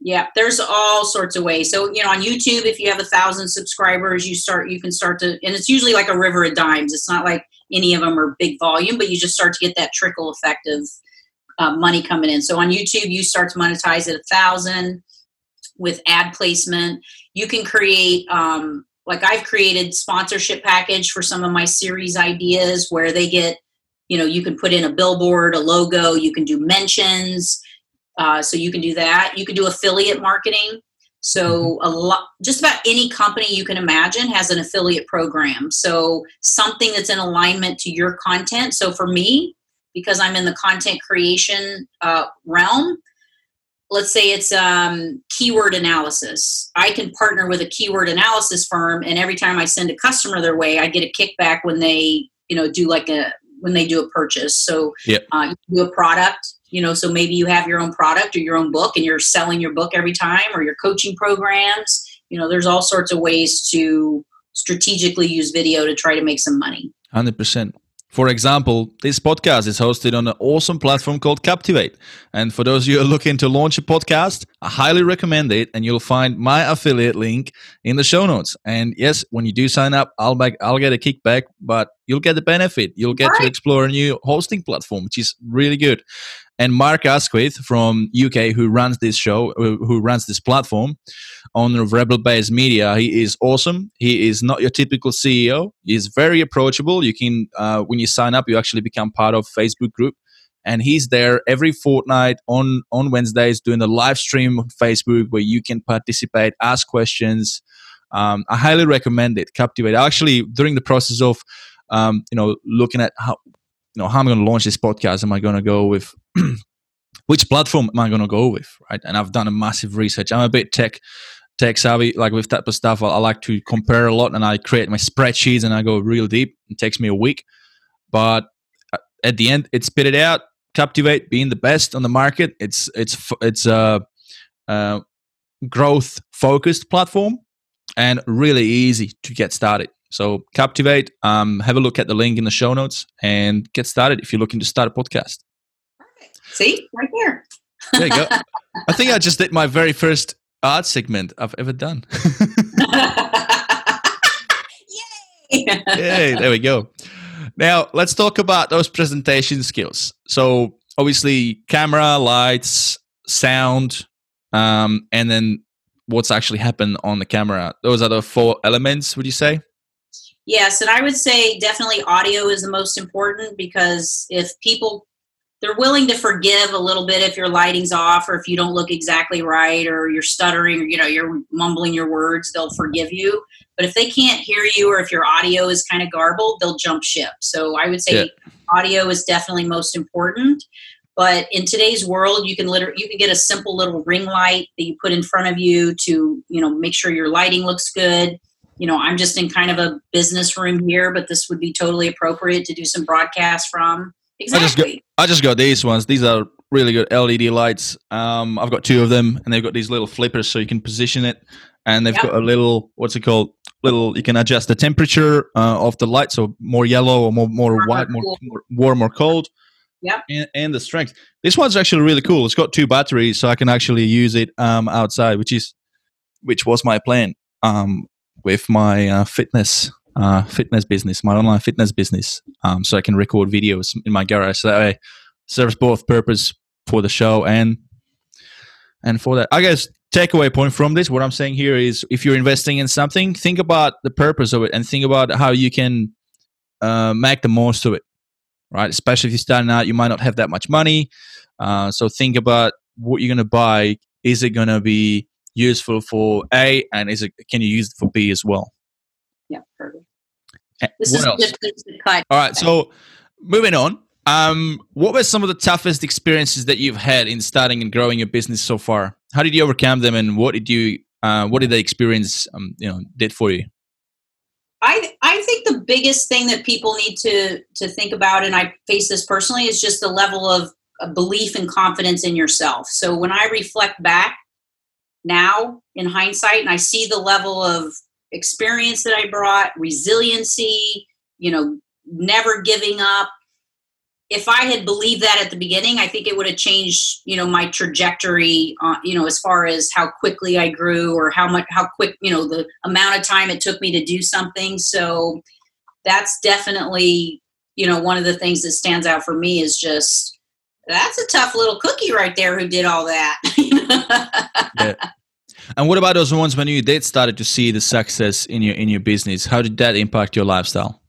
Yeah, there's all sorts of ways. So, you know, on YouTube, if you have a thousand subscribers, you start, you can start to, and it's usually like a river of dimes. It's not like any of them are big volume, but you just start to get that trickle effect of uh, money coming in. So on YouTube, you start to monetize at a thousand with ad placement. You can create, um, like I've created sponsorship package for some of my series ideas where they get, you know, you can put in a billboard, a logo, you can do mentions. Uh, so you can do that. You can do affiliate marketing. So mm-hmm. a lot, just about any company you can imagine has an affiliate program. So something that's in alignment to your content. So for me, because I'm in the content creation uh, realm. Let's say it's um, keyword analysis. I can partner with a keyword analysis firm, and every time I send a customer their way, I get a kickback when they, you know, do like a when they do a purchase. So yep. uh, you do a product, you know, so maybe you have your own product or your own book, and you're selling your book every time, or your coaching programs. You know, there's all sorts of ways to strategically use video to try to make some money. Hundred percent. For example, this podcast is hosted on an awesome platform called Captivate. And for those of you who are looking to launch a podcast, I highly recommend it. And you'll find my affiliate link in the show notes. And yes, when you do sign up, I'll back, I'll get a kickback, but you'll get the benefit. You'll get right. to explore a new hosting platform, which is really good. And Mark Asquith from UK, who runs this show, who runs this platform, of Rebel Base Media, he is awesome. He is not your typical CEO. He's very approachable. You can, uh, when you sign up, you actually become part of Facebook group, and he's there every fortnight on on Wednesdays doing a live stream on Facebook where you can participate, ask questions. Um, I highly recommend it. Captivate. Actually, during the process of um, you know looking at how you know how am i going to launch this podcast am i going to go with <clears throat> which platform am i going to go with right? And i've done a massive research. I'm a bit tech tech savvy like with type of stuff. I, I, like to compare a lot and i create my spreadsheets and i go real deep. It takes me a week. But uh, at the end it spit it out captivate being the best on the market. It's it's it's a, a growth focused platform and really easy to get started. So Captivate, um, have a look at the link in the show notes and get started if you're looking to start a podcast. See, right there. there you go. <laughs> I think I just did my very first art segment I've ever done. <laughs> Yay! Yay! There we go. Now let's talk about those presentation skills. So obviously, camera, lights, sound, um, and then what's actually happened on the camera. Those are the four elements. Would you say? Yes, and I would say definitely audio is the most important because if people they're willing to forgive a little bit if your lighting's off or if you don't look exactly right or you're stuttering or you know you're mumbling your words they'll forgive you but if they can't hear you or if your audio is kind of garbled they'll jump ship so i would say yeah. audio is definitely most important but in today's world you can literally you can get a simple little ring light that you put in front of you to you know make sure your lighting looks good you know, I'm just in kind of a business room here, but this would be totally appropriate to do some broadcasts from. Exactly. I just, got, I just got these ones. These are really good LED lights. Um, I've got two of them, and they've got these little flippers so you can position it, and they've yep. got a little what's it called? Little you can adjust the temperature uh, of the light, so more yellow or more more warm, white, more, cool. more, warm or cold. Yep. And, and, the strength. This one's actually really cool. It's got two batteries, so I can actually use it um, outside, which is which was my plan. Um, with my uh, fitness uh, fitness business, my online fitness business, um, so I can record videos in my garage. So that way, serves both purpose for the show and and for that. I guess takeaway point from this, what I'm saying here is, if you're investing in something, think about the purpose of it and think about how you can uh, make the most of it. Right, especially if you're starting out, you might not have that much money. Uh, so think about what you're going to buy. Is it going to be useful for A, and is it can you use it for B as well? Yeah, perfect. This what else? All right, so moving on. Um, what were some of the toughest experiences that you've had in starting and growing your business so far? How did you overcome them, and what did you, uh, what did the experience, um, you know, did for you? I I think the biggest thing that people need to to think about, and I face this personally, is just the level of belief and confidence in yourself. So when I reflect back now in hindsight, and I see the level of experience that I brought, resiliency, you know, never giving up. If I had believed that at the beginning, I think it would have changed, you know, my trajectory, uh, you know, as far as how quickly I grew or how much, how quick, you know, the amount of time it took me to do something. So that's definitely, you know, one of the things that stands out for me is just, that's a tough little cookie right there who did all that. <laughs> And what about those ones when you did started to see the success in your in your business? How did that impact your lifestyle?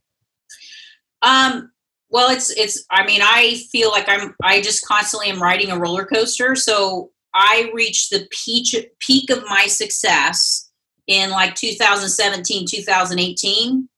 Um, well, it's it's. I mean, I feel like I'm. I just constantly am riding a roller coaster. So I reached the peak peak of my success in like 2017, 2018,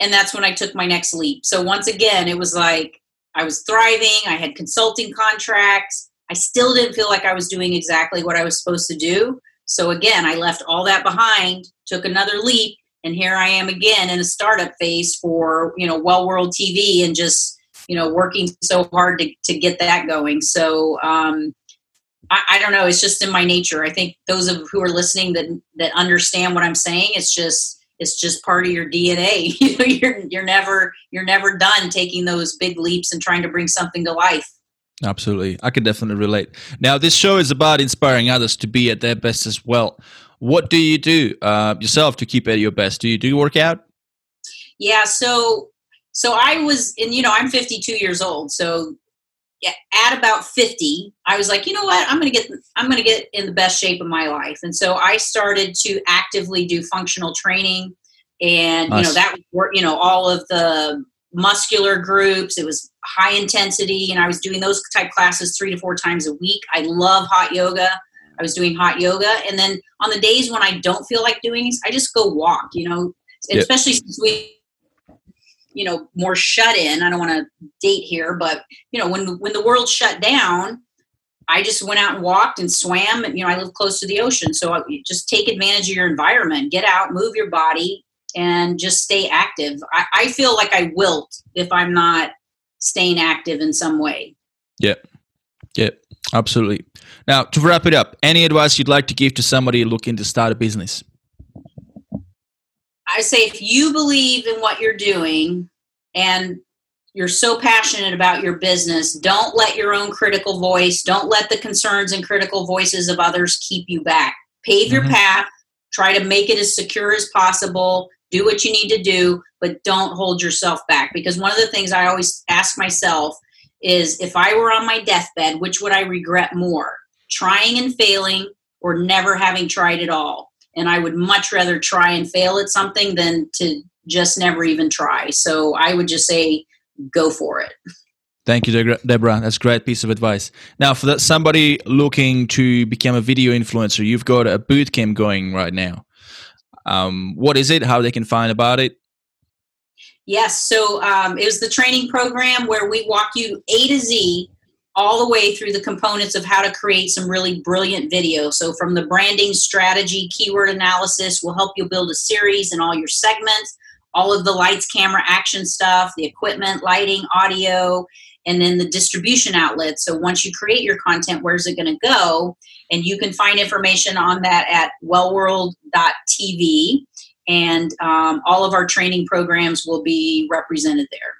and that's when I took my next leap. So once again, it was like I was thriving. I had consulting contracts. I still didn't feel like I was doing exactly what I was supposed to do. So again, I left all that behind, took another leap, and here I am again in a startup phase for you know Well World TV and just you know working so hard to to get that going. So um, I, I don't know. It's just in my nature. I think those of who are listening that that understand what I'm saying, it's just it's just part of your DNA. <laughs> you know, you're you're never you're never done taking those big leaps and trying to bring something to life. Absolutely. I can definitely relate. Now, this show is about inspiring others to be at their best as well. What do you do uh, yourself to keep at your best? Do you do you work out? Yeah, so so I was and you know, I'm 52 years old. So yeah, at about 50, I was like, you know what? I'm going to get I'm going to get in the best shape of my life. And so I started to actively do functional training and nice. you know that was you know all of the muscular groups. It was high intensity, and I was doing those type classes three to four times a week. I love hot yoga. I was doing hot yoga, and then on the days when I don't feel like doing I just go walk. You know, yep. especially since we, you know, more shut in. I don't want to date here, but you know, when when the world shut down, I just went out and walked and swam. And, you know, I live close to the ocean, so I, just take advantage of your environment. Get out, move your body, and just stay active. I, I feel like I wilt if I'm not staying active in some way. Yep. Yep. Absolutely. Now, to wrap it up, any advice you'd like to give to somebody looking to start a business? I say if you believe in what you're doing and you're so passionate about your business, don't let your own critical voice, don't let the concerns and critical voices of others keep you back. Pave mm-hmm. your path, try to make it as secure as possible, do what you need to do, but don't hold yourself back. Because one of the things I always ask myself is if I were on my deathbed, which would I regret more? Trying and failing or never having tried at all? And I would much rather try and fail at something than to just never even try. So I would just say, go for it. Thank you, Deborah. That's a great piece of advice. Now, for that, somebody looking to become a video influencer, you've got a boot camp going right now. Um, what is it? How they can find about it? Yes, so um, it was the training program where we walk you A to Z all the way through the components of how to create some really brilliant video. So, from the branding strategy, keyword analysis, will help you build a series and all your segments, all of the lights, camera, action stuff, the equipment, lighting, audio, and then the distribution outlet. So, once you create your content, where's it going to go? And you can find information on that at wellworld.tv. And um, all of our training programs will be represented there.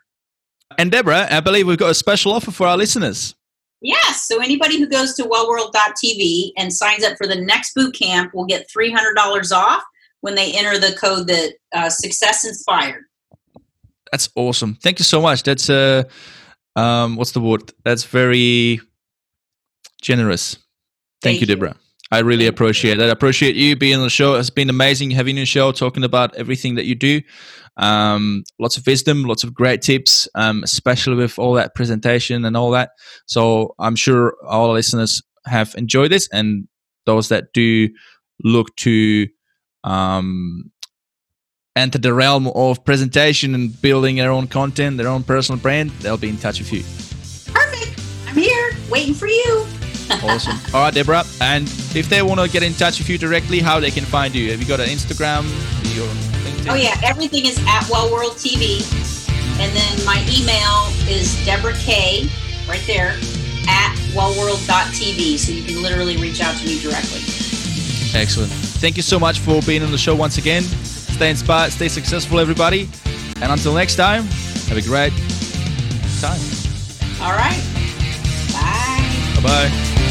And Deborah, I believe we've got a special offer for our listeners. Yes. So anybody who goes to wellworld.tv and signs up for the next boot camp will get $300 off when they enter the code that uh, success inspired. That's awesome. Thank you so much. That's uh, um, what's the word? That's very generous. Thank, Thank you, Deborah. I really appreciate that. I appreciate you being on the show. It's been amazing having you on the show, talking about everything that you do. Um, lots of wisdom, lots of great tips, um, especially with all that presentation and all that. So I'm sure all listeners have enjoyed this, and those that do look to um, enter the realm of presentation and building their own content, their own personal brand, they'll be in touch with you. Perfect. I'm here waiting for you. <laughs> awesome. All right, Deborah. And if they want to get in touch with you directly, how they can find you? Have you got an Instagram? Your LinkedIn? Oh yeah, everything is at Well World TV, and then my email is Deborah K. Right there at wellworld.tv, so you can literally reach out to me directly. Excellent. Thank you so much for being on the show once again. Stay inspired, stay successful, everybody. And until next time, have a great time. All right. Bye. Bye bye.